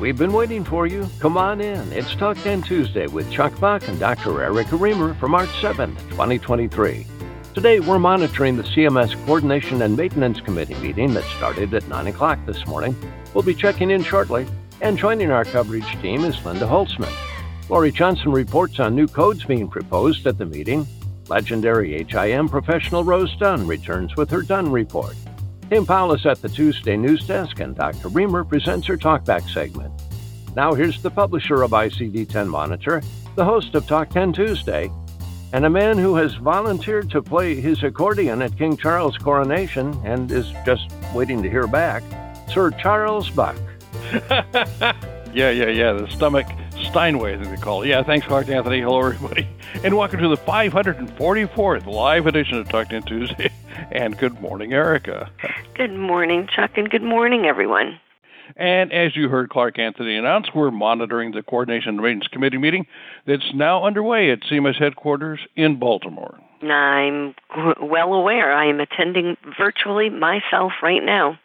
We've been waiting for you. Come on in. It's Talk 10 Tuesday with Chuck Buck and Dr. Erica Remer for March 7th, 2023. Today, we're monitoring the CMS Coordination and Maintenance Committee meeting that started at 9 o'clock this morning. We'll be checking in shortly, and joining our coverage team is Linda Holtzman. Lori Johnson reports on new codes being proposed at the meeting. Legendary HIM professional Rose Dunn returns with her Dunn report. Tim Powell is at the Tuesday news desk, and Dr. Remer presents her Talkback segment. Now, here's the publisher of ICD 10 Monitor, the host of Talk 10 Tuesday, and a man who has volunteered to play his accordion at King Charles' coronation and is just waiting to hear back, Sir Charles Buck. yeah, yeah, yeah. The stomach Steinway, they call it. Yeah, thanks, Clark Anthony. Hello, everybody. And welcome to the 544th live edition of Talk 10 Tuesday. And good morning, Erica. Good morning, Chuck, and good morning, everyone. And as you heard Clark Anthony announce, we're monitoring the Coordination and Maintenance Committee meeting that's now underway at CMS headquarters in Baltimore. I'm well aware. I am attending virtually myself right now.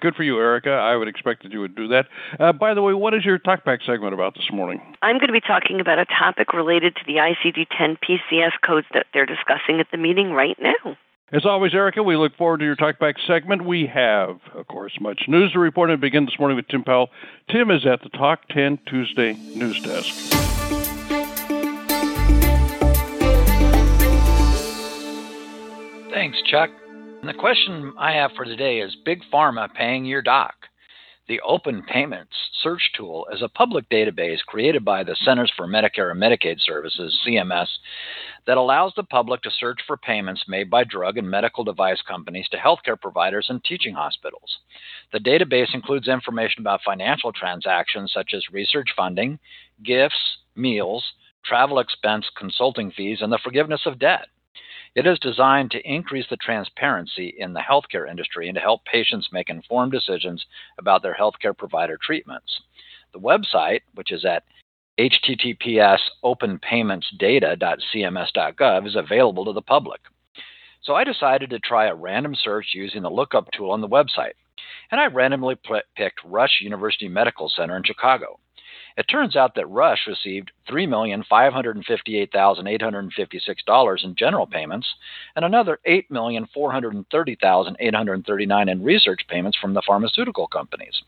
Good for you, Erica. I would expect that you would do that. Uh, by the way, what is your talkback segment about this morning? I'm going to be talking about a topic related to the ICD 10 PCS codes that they're discussing at the meeting right now. As always, Erica, we look forward to your talkback segment. We have, of course, much news to report and begin this morning with Tim Powell. Tim is at the Talk 10 Tuesday news desk. Thanks, Chuck. And the question I have for today is Big Pharma paying your doc? The Open Payments Search Tool is a public database created by the Centers for Medicare and Medicaid Services, CMS, that allows the public to search for payments made by drug and medical device companies to healthcare providers and teaching hospitals. The database includes information about financial transactions such as research funding, gifts, meals, travel expense, consulting fees, and the forgiveness of debt. It is designed to increase the transparency in the healthcare industry and to help patients make informed decisions about their healthcare provider treatments. The website, which is at https openpaymentsdata.cms.gov, is available to the public. So I decided to try a random search using the lookup tool on the website, and I randomly picked Rush University Medical Center in Chicago. It turns out that Rush received $3,558,856 in general payments and another 8,430,839 in research payments from the pharmaceutical companies.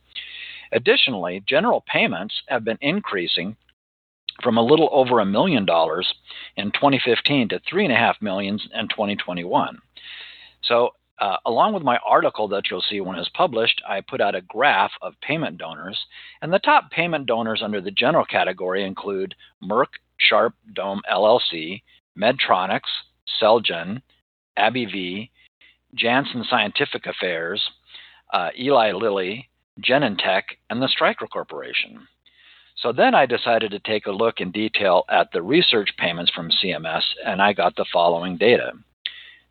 Additionally, general payments have been increasing from a little over a million dollars in 2015 to three and a half millions in 2021. So uh, along with my article that you'll see when it's published, I put out a graph of payment donors, and the top payment donors under the general category include Merck Sharp Dohme LLC, Medtronics, Celgene, AbbVie, Janssen Scientific Affairs, uh, Eli Lilly, Genentech, and the Stryker Corporation. So then I decided to take a look in detail at the research payments from CMS, and I got the following data.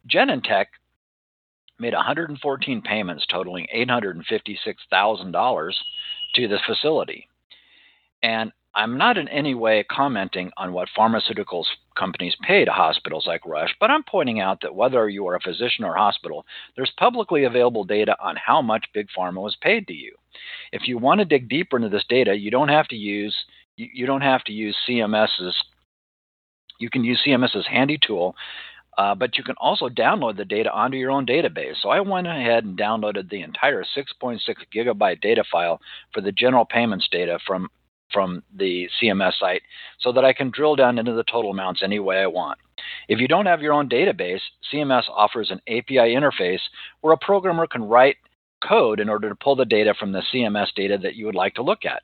Genentech made 114 payments totaling $856,000 to the facility. And I'm not in any way commenting on what pharmaceuticals companies pay to hospitals like Rush, but I'm pointing out that whether you are a physician or hospital, there's publicly available data on how much Big Pharma was paid to you. If you want to dig deeper into this data, you don't have to use you don't have to use CMS's you can use CMS's handy tool uh, but you can also download the data onto your own database. So I went ahead and downloaded the entire 6.6 gigabyte data file for the general payments data from from the CMS site so that I can drill down into the total amounts any way I want. If you don't have your own database, CMS offers an API interface where a programmer can write code in order to pull the data from the CMS data that you would like to look at.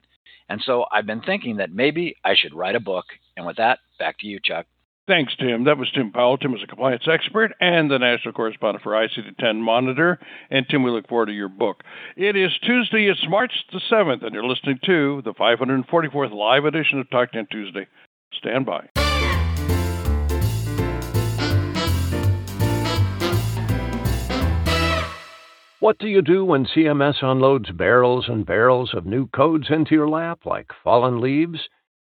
And so I've been thinking that maybe I should write a book. And with that, back to you, Chuck. Thanks, Tim. That was Tim Powell. Tim is a compliance expert and the national correspondent for ICD 10 Monitor. And Tim, we look forward to your book. It is Tuesday, it's March the 7th, and you're listening to the 544th live edition of Talk 10 Tuesday. Stand by. What do you do when CMS unloads barrels and barrels of new codes into your lap like fallen leaves?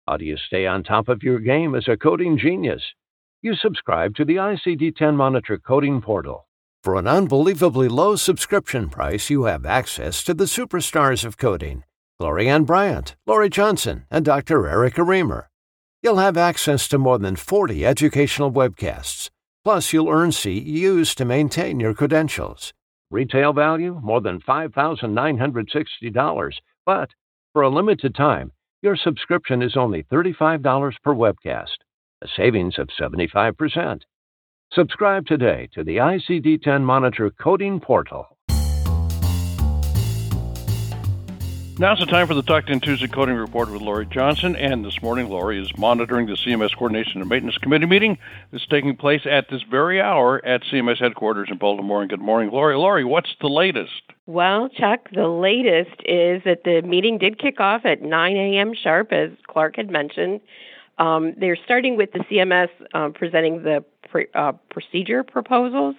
How do you stay on top of your game as a coding genius? You subscribe to the ICD 10 Monitor Coding Portal. For an unbelievably low subscription price, you have access to the superstars of coding Lori Bryant, Lori Johnson, and Dr. Erica Remer. You'll have access to more than 40 educational webcasts. Plus, you'll earn CEUs to maintain your credentials. Retail value more than $5,960, but for a limited time, your subscription is only $35 per webcast, a savings of 75%. Subscribe today to the ICD 10 Monitor Coding Portal. Now's the time for the Talk 10 Tuesday Coding Report with Lori Johnson. And this morning, Lori is monitoring the CMS Coordination and Maintenance Committee meeting that's taking place at this very hour at CMS headquarters in Baltimore. And good morning, Lori. Lori, what's the latest? Well, Chuck, the latest is that the meeting did kick off at 9 a.m. sharp, as Clark had mentioned. Um, they're starting with the CMS um, presenting the pre, uh, procedure proposals.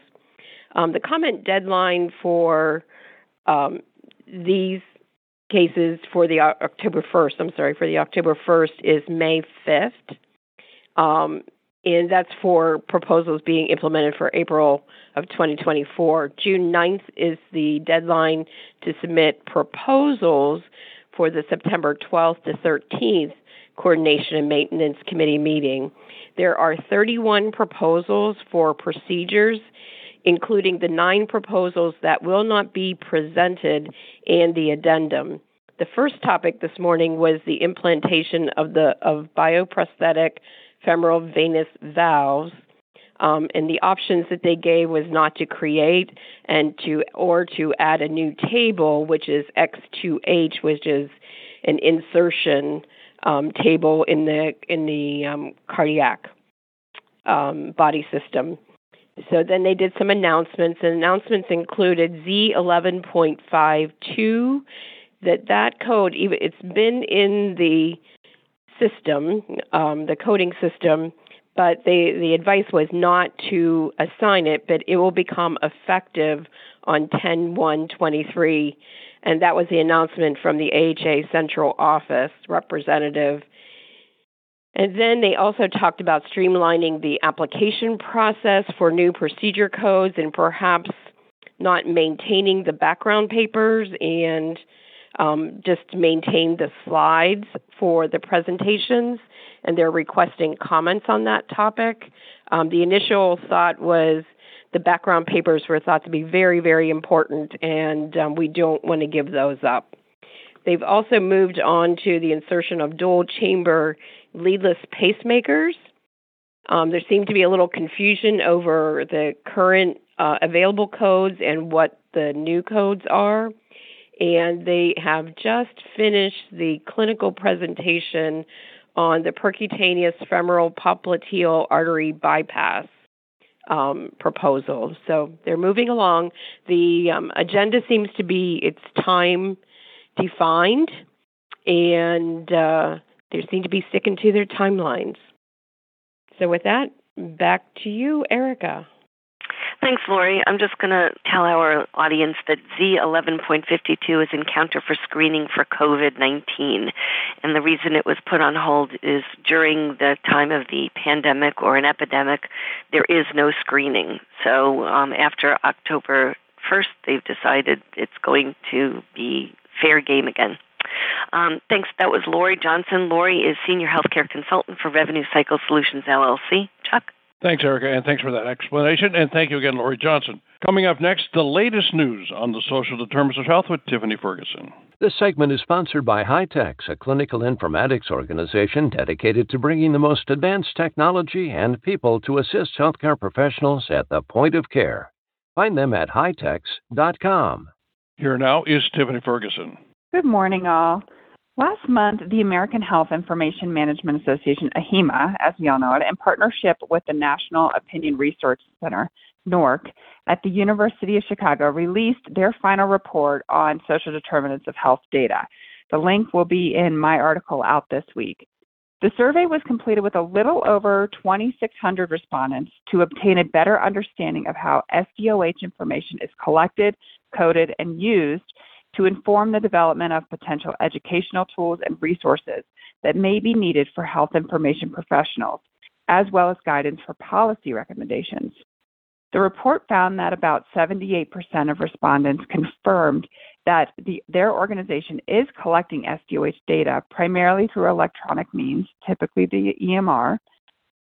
Um, the comment deadline for um, these cases for the October 1st, I'm sorry, for the October 1st is May 5th. Um, and that's for proposals being implemented for April of 2024. June 9th is the deadline to submit proposals for the September 12th to 13th Coordination and Maintenance Committee meeting. There are 31 proposals for procedures, including the nine proposals that will not be presented and the addendum. The first topic this morning was the implantation of the of bioprosthetic femoral venous valves. Um, and the options that they gave was not to create and to or to add a new table, which is X2H, which is an insertion um, table in the in the um, cardiac um, body system. So then they did some announcements. And announcements included Z11.52. That that code, it's been in the system, um, the coding system, but they, the advice was not to assign it, but it will become effective on 10 1 23. And that was the announcement from the AHA Central Office representative. And then they also talked about streamlining the application process for new procedure codes and perhaps not maintaining the background papers and um, just maintain the slides for the presentations, and they're requesting comments on that topic. Um, the initial thought was the background papers were thought to be very, very important, and um, we don't want to give those up. They've also moved on to the insertion of dual chamber leadless pacemakers. Um, there seemed to be a little confusion over the current uh, available codes and what the new codes are and they have just finished the clinical presentation on the percutaneous femoral popliteal artery bypass um, proposal. So they're moving along. The um, agenda seems to be it's time defined, and uh, they seem to be sticking to their timelines. So with that, back to you, Erica. Thanks, Lori. I'm just going to tell our audience that Z11.52 is Encounter for Screening for COVID 19. And the reason it was put on hold is during the time of the pandemic or an epidemic, there is no screening. So um, after October 1st, they've decided it's going to be fair game again. Um, thanks. That was Lori Johnson. Lori is Senior Healthcare Consultant for Revenue Cycle Solutions LLC. Chuck? Thanks, Erica, and thanks for that explanation. And thank you again, Lori Johnson. Coming up next, the latest news on the social determinants of health with Tiffany Ferguson. This segment is sponsored by HITECH, a clinical informatics organization dedicated to bringing the most advanced technology and people to assist healthcare professionals at the point of care. Find them at hitechs.com. Here now is Tiffany Ferguson. Good morning, all. Last month, the American Health Information Management Association, AHIMA, as we all know it, in partnership with the National Opinion Research Center, NORC, at the University of Chicago, released their final report on social determinants of health data. The link will be in my article out this week. The survey was completed with a little over 2,600 respondents to obtain a better understanding of how SDOH information is collected, coded, and used to inform the development of potential educational tools and resources that may be needed for health information professionals, as well as guidance for policy recommendations. The report found that about 78% of respondents confirmed that the, their organization is collecting SDOH data primarily through electronic means, typically the EMR,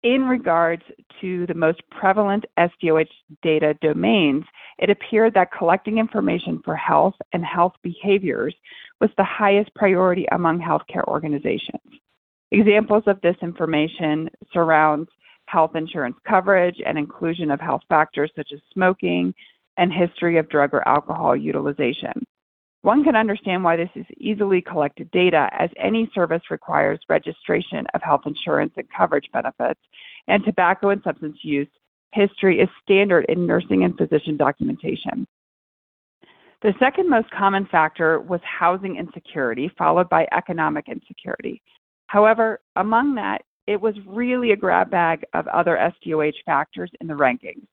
in regards to the most prevalent SDOH data domains, it appeared that collecting information for health and health behaviors was the highest priority among healthcare organizations. Examples of this information surrounds health insurance coverage and inclusion of health factors such as smoking and history of drug or alcohol utilization. One can understand why this is easily collected data, as any service requires registration of health insurance and coverage benefits, and tobacco and substance use history is standard in nursing and physician documentation. The second most common factor was housing insecurity, followed by economic insecurity. However, among that, it was really a grab bag of other SDOH factors in the rankings.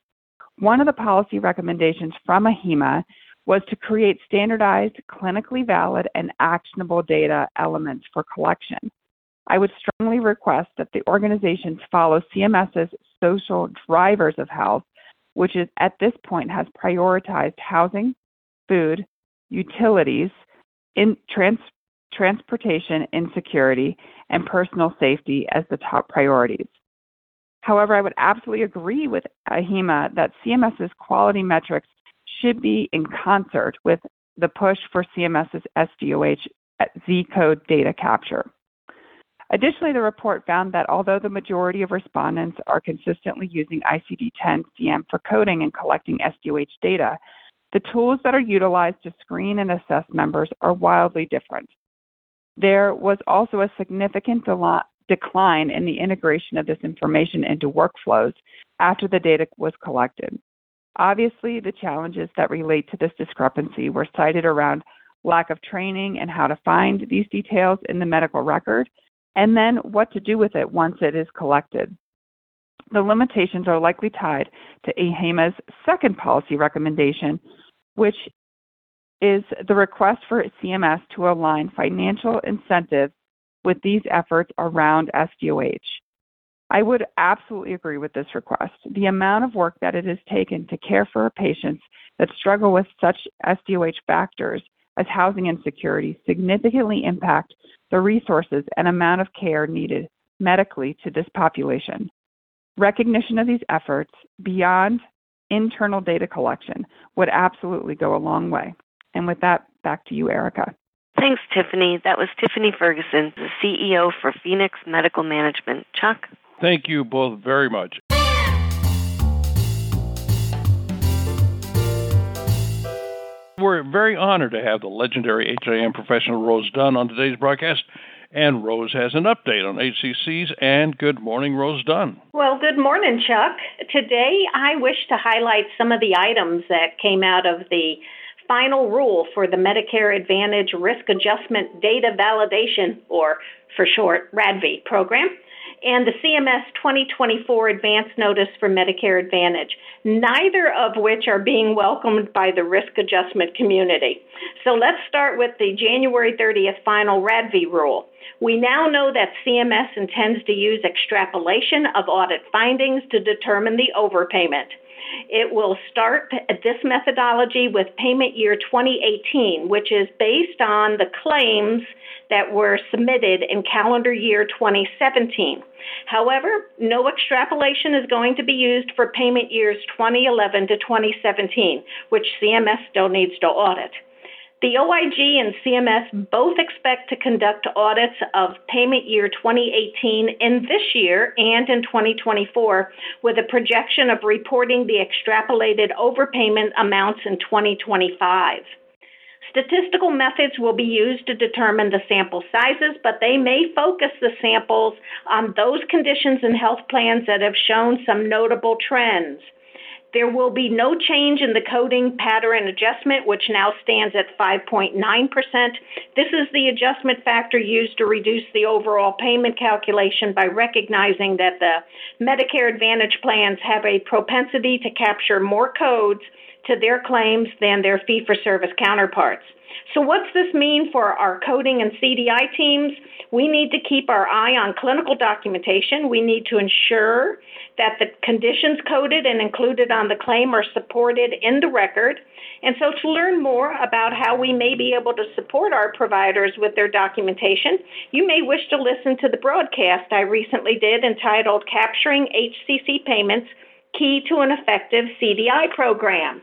One of the policy recommendations from AHIMA was to create standardized, clinically valid, and actionable data elements for collection. I would strongly request that the organizations follow CMS's social drivers of health, which is at this point has prioritized housing, food, utilities, in trans, transportation insecurity, and personal safety as the top priorities. However, I would absolutely agree with AHIMA that CMS's quality metrics should be in concert with the push for CMS's SDOH uh, Z code data capture. Additionally, the report found that although the majority of respondents are consistently using ICD 10 CM for coding and collecting SDOH data, the tools that are utilized to screen and assess members are wildly different. There was also a significant decline in the integration of this information into workflows after the data was collected. Obviously, the challenges that relate to this discrepancy were cited around lack of training and how to find these details in the medical record, and then what to do with it once it is collected. The limitations are likely tied to AHIMA's second policy recommendation, which is the request for CMS to align financial incentives with these efforts around SDOH. I would absolutely agree with this request. The amount of work that it has taken to care for patients that struggle with such SDOH factors as housing insecurity significantly impact the resources and amount of care needed medically to this population. Recognition of these efforts beyond internal data collection would absolutely go a long way. And with that, back to you, Erica. Thanks, Tiffany. That was Tiffany Ferguson, the CEO for Phoenix Medical Management. Chuck? Thank you both very much. We're very honored to have the legendary HIM professional Rose Dunn on today's broadcast. And Rose has an update on HCCs. And good morning, Rose Dunn. Well, good morning, Chuck. Today, I wish to highlight some of the items that came out of the final rule for the Medicare Advantage Risk Adjustment Data Validation, or for short, RADV program and the CMS 2024 Advance Notice for Medicare Advantage, neither of which are being welcomed by the risk adjustment community. So let's start with the January 30th final RADV rule. We now know that CMS intends to use extrapolation of audit findings to determine the overpayment. It will start this methodology with payment year 2018, which is based on the claims that were submitted in calendar year 2017. However, no extrapolation is going to be used for payment years 2011 to 2017, which CMS still needs to audit. The OIG and CMS both expect to conduct audits of payment year 2018 in this year and in 2024, with a projection of reporting the extrapolated overpayment amounts in 2025. Statistical methods will be used to determine the sample sizes, but they may focus the samples on those conditions and health plans that have shown some notable trends. There will be no change in the coding pattern adjustment, which now stands at 5.9%. This is the adjustment factor used to reduce the overall payment calculation by recognizing that the Medicare Advantage plans have a propensity to capture more codes to their claims than their fee for service counterparts. So, what's this mean for our coding and CDI teams? We need to keep our eye on clinical documentation. We need to ensure that the conditions coded and included on the claim are supported in the record. And so, to learn more about how we may be able to support our providers with their documentation, you may wish to listen to the broadcast I recently did entitled Capturing HCC Payments Key to an Effective CDI Program.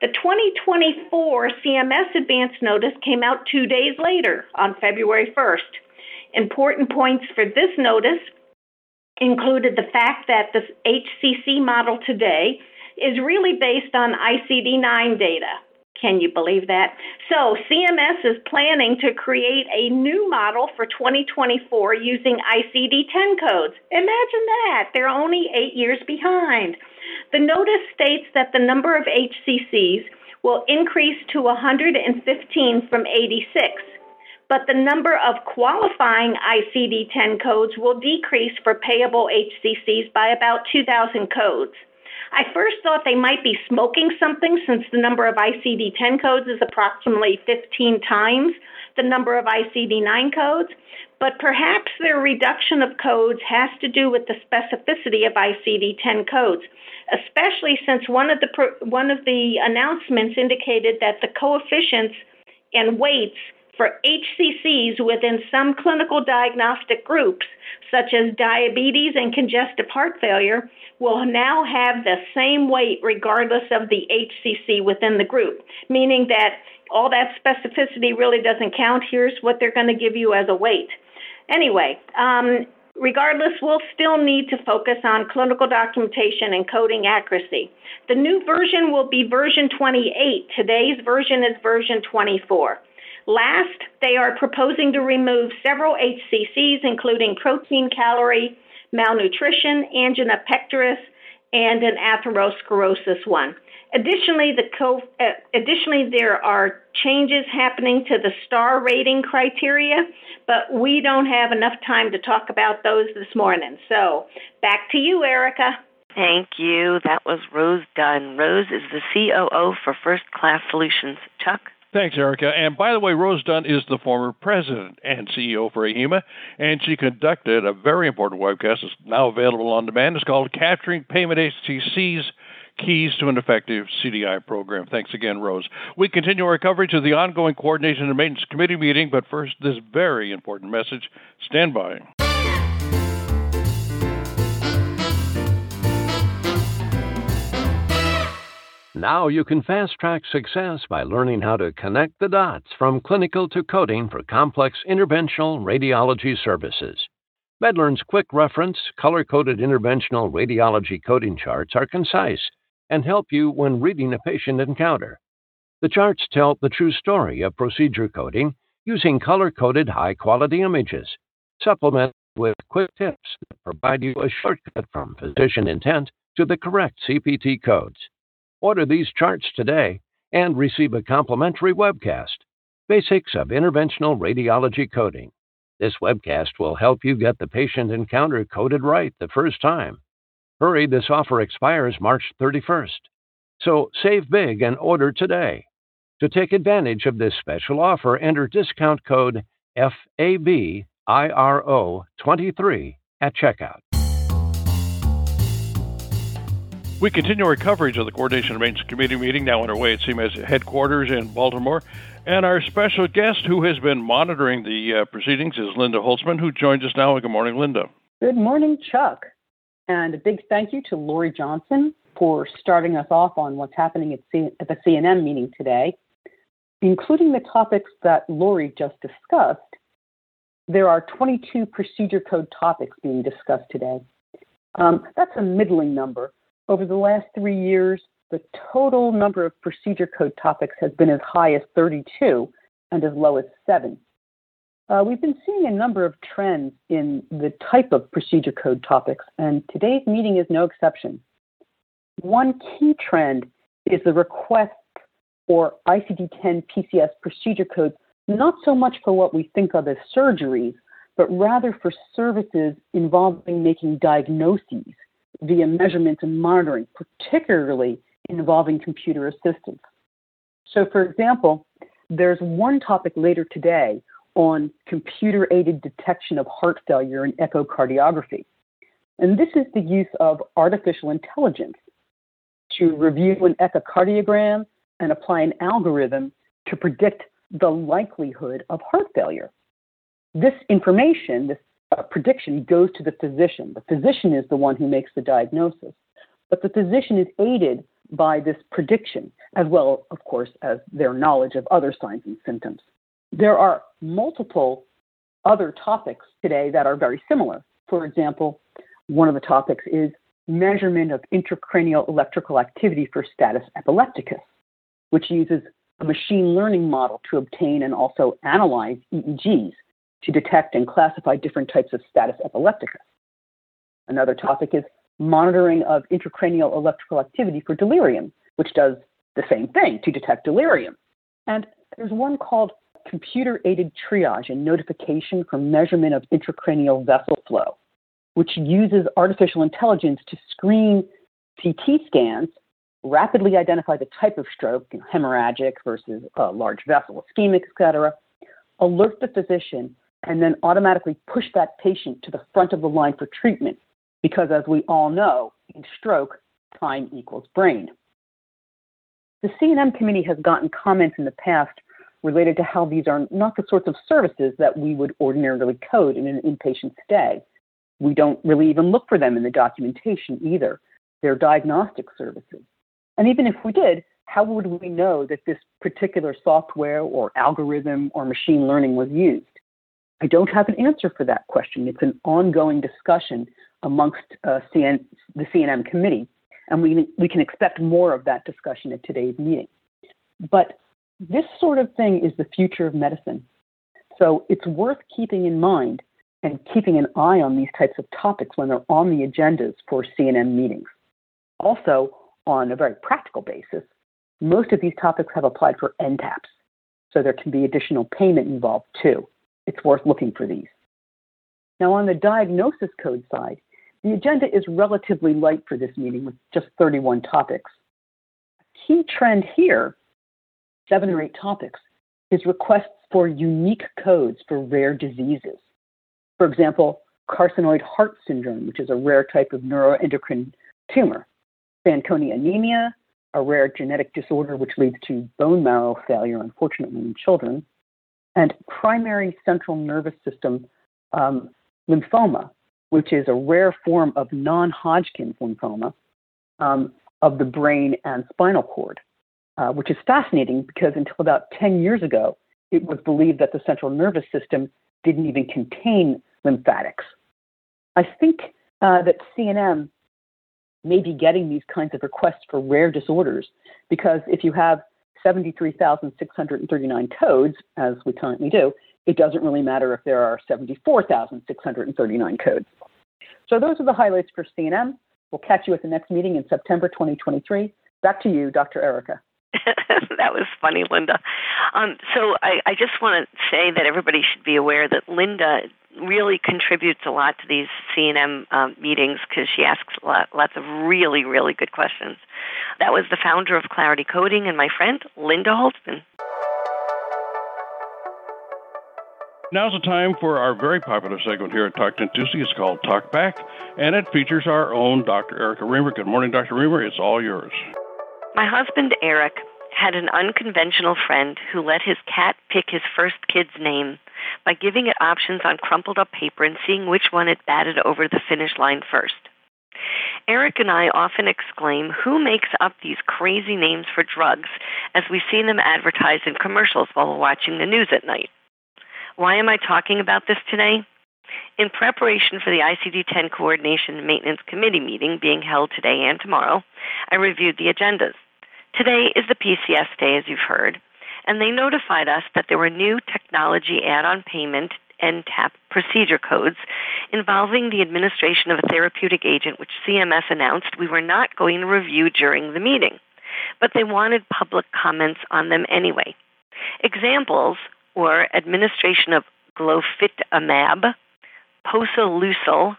The 2024 CMS advance notice came out two days later on February 1st. Important points for this notice included the fact that the HCC model today is really based on ICD 9 data. Can you believe that? So, CMS is planning to create a new model for 2024 using ICD 10 codes. Imagine that! They're only eight years behind. The notice states that the number of HCCs will increase to 115 from 86, but the number of qualifying ICD 10 codes will decrease for payable HCCs by about 2,000 codes. I first thought they might be smoking something since the number of ICD 10 codes is approximately 15 times the number of ICD 9 codes, but perhaps their reduction of codes has to do with the specificity of ICD 10 codes, especially since one of the one of the announcements indicated that the coefficients and weights for HCCs within some clinical diagnostic groups, such as diabetes and congestive heart failure, will now have the same weight regardless of the HCC within the group, meaning that all that specificity really doesn't count. Here's what they're going to give you as a weight. Anyway, um, regardless, we'll still need to focus on clinical documentation and coding accuracy. The new version will be version 28. Today's version is version 24. Last, they are proposing to remove several HCCs, including protein calorie, malnutrition, angina pectoris, and an atherosclerosis one. Additionally, the co- uh, additionally, there are changes happening to the star rating criteria, but we don't have enough time to talk about those this morning. So, back to you, Erica. Thank you. That was Rose Dunn. Rose is the COO for First Class Solutions. Chuck? Thanks, Erica. And by the way, Rose Dunn is the former president and CEO for AHIMA, and she conducted a very important webcast. It's now available on demand. It's called Capturing Payment HCC's Keys to an Effective CDI Program. Thanks again, Rose. We continue our coverage of the ongoing Coordination and Maintenance Committee meeting, but first, this very important message. Stand by. Now you can fast track success by learning how to connect the dots from clinical to coding for complex interventional radiology services. Medlearn's quick reference, color coded interventional radiology coding charts are concise and help you when reading a patient encounter. The charts tell the true story of procedure coding using color coded high quality images, supplemented with quick tips that provide you a shortcut from physician intent to the correct CPT codes. Order these charts today and receive a complimentary webcast Basics of Interventional Radiology Coding. This webcast will help you get the patient encounter coded right the first time. Hurry, this offer expires March 31st. So save big and order today. To take advantage of this special offer, enter discount code FABIRO23 at checkout. We continue our coverage of the Coordination and Maintenance Committee meeting now underway at CMS headquarters in Baltimore. And our special guest who has been monitoring the uh, proceedings is Linda Holtzman, who joins us now. Good morning, Linda. Good morning, Chuck. And a big thank you to Lori Johnson for starting us off on what's happening at, C- at the C&M meeting today. Including the topics that Lori just discussed, there are 22 procedure code topics being discussed today. Um, that's a middling number over the last three years, the total number of procedure code topics has been as high as 32 and as low as 7. Uh, we've been seeing a number of trends in the type of procedure code topics, and today's meeting is no exception. One key trend is the request for ICD 10 PCS procedure codes, not so much for what we think of as surgeries, but rather for services involving making diagnoses via measurements and monitoring, particularly involving computer assistance. So, for example, there's one topic later today on computer aided detection of heart failure in echocardiography. And this is the use of artificial intelligence to review an echocardiogram and apply an algorithm to predict the likelihood of heart failure. This information, this uh, prediction, goes to the physician. The physician is the one who makes the diagnosis, but the physician is aided by this prediction, as well, of course, as their knowledge of other signs and symptoms. There are multiple other topics today that are very similar. For example, one of the topics is measurement of intracranial electrical activity for status epilepticus, which uses a machine learning model to obtain and also analyze EEGs to detect and classify different types of status epilepticus. Another topic is monitoring of intracranial electrical activity for delirium, which does the same thing to detect delirium. And there's one called computer aided triage and notification for measurement of intracranial vessel flow, which uses artificial intelligence to screen CT scans, rapidly identify the type of stroke, you know, hemorrhagic versus a large vessel, ischemic, etc., alert the physician, and then automatically push that patient to the front of the line for treatment. Because as we all know, in stroke, time equals brain. The C&M committee has gotten comments in the past related to how these are not the sorts of services that we would ordinarily code in an inpatient stay. We don't really even look for them in the documentation either. They're diagnostic services. And even if we did, how would we know that this particular software or algorithm or machine learning was used? I don't have an answer for that question. It's an ongoing discussion amongst uh, CN, the C&M committee, and we, we can expect more of that discussion at today's meeting. But this sort of thing is the future of medicine. So it's worth keeping in mind and keeping an eye on these types of topics when they're on the agendas for C&M meetings. Also, on a very practical basis, most of these topics have applied for NTAPs, so there can be additional payment involved too. It's worth looking for these. Now, on the diagnosis code side, the agenda is relatively light for this meeting with just 31 topics. A key trend here seven or eight topics, is requests for unique codes for rare diseases. For example, carcinoid heart syndrome, which is a rare type of neuroendocrine tumor, Fanconi anemia, a rare genetic disorder which leads to bone marrow failure, unfortunately, in children, and primary central nervous system um, lymphoma, which is a rare form of non Hodgkin's lymphoma um, of the brain and spinal cord uh, which is fascinating because until about 10 years ago, it was believed that the central nervous system didn't even contain lymphatics. I think uh, that C&M may be getting these kinds of requests for rare disorders because if you have 73,639 codes, as we currently do, it doesn't really matter if there are 74,639 codes. So those are the highlights for C&M. We'll catch you at the next meeting in September 2023. Back to you, Dr. Erica. that was funny, Linda. Um, so I, I just want to say that everybody should be aware that Linda really contributes a lot to these C&M um, meetings because she asks lot, lots of really, really good questions. That was the founder of Clarity Coding and my friend, Linda Holtzman. Now's the time for our very popular segment here at Talk 10 Tuesday. It's called Talk Back, and it features our own Dr. Erica Remer. Good morning, Dr. Remer. It's all yours. My husband, Eric, had an unconventional friend who let his cat pick his first kid's name by giving it options on crumpled up paper and seeing which one it batted over the finish line first. Eric and I often exclaim, Who makes up these crazy names for drugs as we see them advertised in commercials while watching the news at night? Why am I talking about this today? In preparation for the ICD 10 Coordination Maintenance Committee meeting being held today and tomorrow, I reviewed the agendas. Today is the PCS day, as you've heard, and they notified us that there were new technology add on payment NTAP procedure codes involving the administration of a therapeutic agent, which CMS announced we were not going to review during the meeting. But they wanted public comments on them anyway. Examples were administration of glofitamab, posoleucel,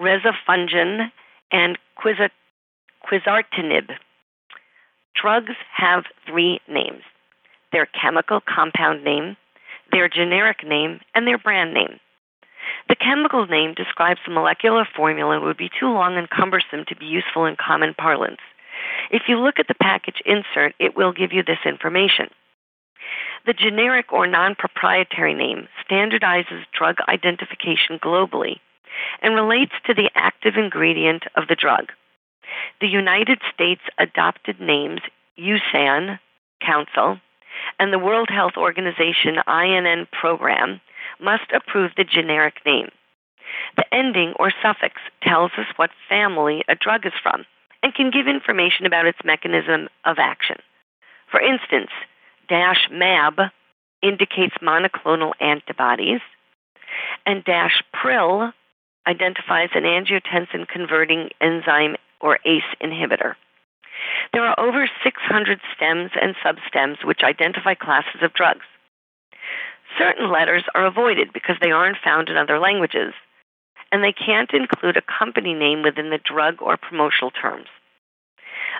rezafungin, and quizartinib. Drugs have three names their chemical compound name, their generic name, and their brand name. The chemical name describes the molecular formula would be too long and cumbersome to be useful in common parlance. If you look at the package insert, it will give you this information. The generic or non proprietary name standardizes drug identification globally and relates to the active ingredient of the drug. The United States adopted names USAN Council and the World Health Organization INN program must approve the generic name. The ending or suffix tells us what family a drug is from and can give information about its mechanism of action. For instance, dash MAB indicates monoclonal antibodies, and dash PRIL identifies an angiotensin converting enzyme or ACE inhibitor. There are over 600 stems and substems which identify classes of drugs. Certain letters are avoided because they aren't found in other languages, and they can't include a company name within the drug or promotional terms.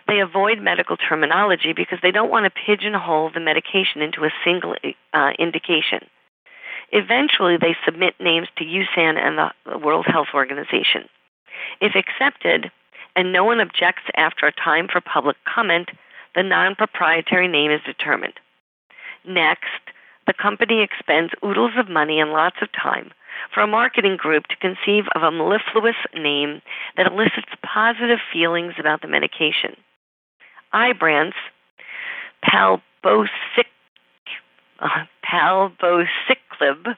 They avoid medical terminology because they don't want to pigeonhole the medication into a single uh, indication. Eventually, they submit names to USAN and the World Health Organization. If accepted, and no one objects after a time for public comment, the non proprietary name is determined. Next, the company expends oodles of money and lots of time for a marketing group to conceive of a mellifluous name that elicits positive feelings about the medication. Ibrance, palbocic, uh, palbociclib,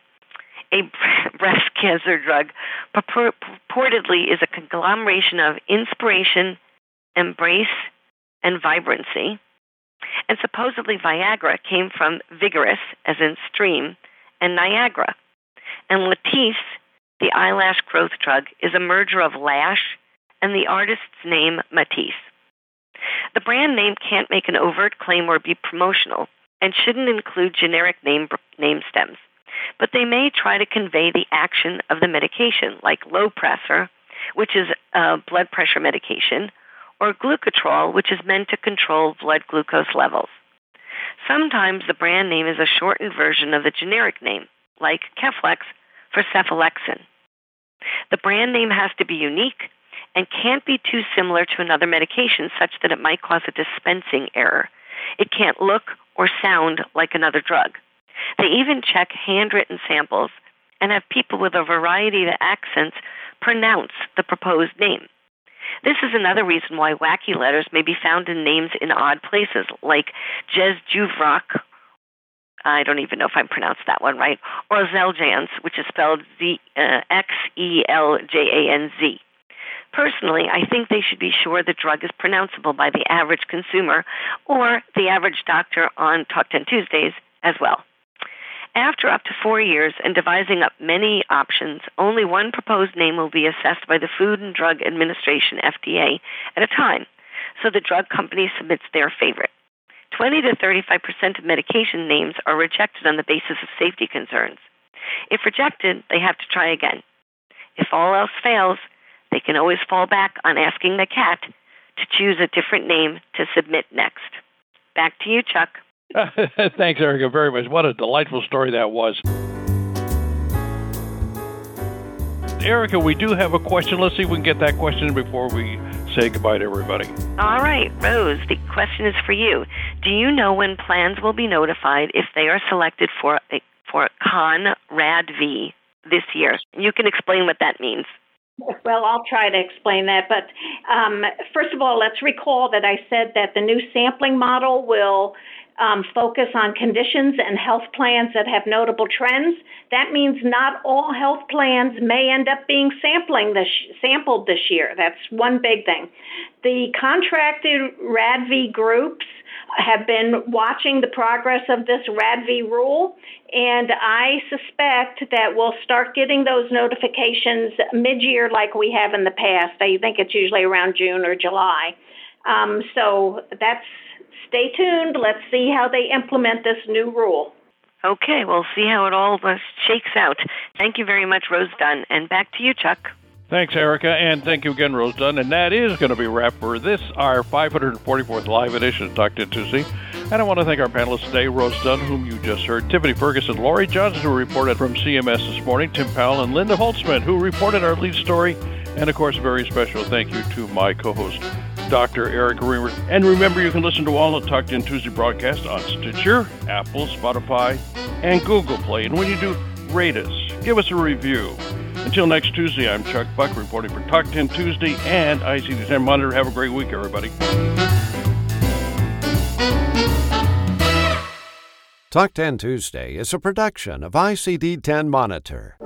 a breast cancer drug, purportedly is a conglomeration of inspiration, embrace, and vibrancy. And supposedly Viagra came from vigorous, as in stream, and Niagara. And Latisse, the eyelash growth drug, is a merger of lash and the artist's name Matisse. The brand name can't make an overt claim or be promotional and shouldn't include generic name, name stems but they may try to convey the action of the medication, like Lopressor, which is a blood pressure medication, or glucotrol, which is meant to control blood glucose levels. Sometimes the brand name is a shortened version of the generic name, like Keflex for cephalexin. The brand name has to be unique and can't be too similar to another medication such that it might cause a dispensing error. It can't look or sound like another drug. They even check handwritten samples and have people with a variety of accents pronounce the proposed name. This is another reason why wacky letters may be found in names in odd places, like Jez Jesduvroq. I don't even know if I pronounced that one right, or Xeljanz, which is spelled Z uh, X E L J A N Z. Personally, I think they should be sure the drug is pronounceable by the average consumer or the average doctor on Talk 10 Tuesdays as well. After up to four years and devising up many options, only one proposed name will be assessed by the Food and Drug Administration, FDA, at a time, so the drug company submits their favorite. 20 to 35% of medication names are rejected on the basis of safety concerns. If rejected, they have to try again. If all else fails, they can always fall back on asking the cat to choose a different name to submit next. Back to you, Chuck. Thanks, Erica, very much. What a delightful story that was. Erica, we do have a question. Let's see if we can get that question before we say goodbye to everybody. All right, Rose, the question is for you. Do you know when plans will be notified if they are selected for a, for Con Rad V this year? You can explain what that means. Well, I'll try to explain that. But um, first of all, let's recall that I said that the new sampling model will um, focus on conditions and health plans that have notable trends. That means not all health plans may end up being sampling this sampled this year. That's one big thing. The contracted RADV groups have been watching the progress of this RADV rule, and I suspect that we'll start getting those notifications mid-year like we have in the past. I think it's usually around June or July. Um, so that's stay tuned. Let's see how they implement this new rule. Okay, we'll see how it all uh, shakes out. Thank you very much, Rose Dunn. And back to you, Chuck. Thanks, Erica, and thank you again, Rose Dunn. And that is going to be a wrap for this, our 544th live edition of Talk 10 Tuesday. And I want to thank our panelists today, Rose Dunn, whom you just heard, Tiffany Ferguson, Lori Johnson, who reported from CMS this morning, Tim Powell, and Linda Holtzman, who reported our lead story. And of course, a very special thank you to my co host, Dr. Eric Remer. And remember, you can listen to all the Talk 10 Tuesday broadcasts on Stitcher, Apple, Spotify, and Google Play. And when you do, rate us, give us a review. Until next Tuesday, I'm Chuck Buck reporting for Talk 10 Tuesday and ICD-10 Monitor. Have a great week, everybody. Talk 10 Tuesday is a production of ICD 10 Monitor.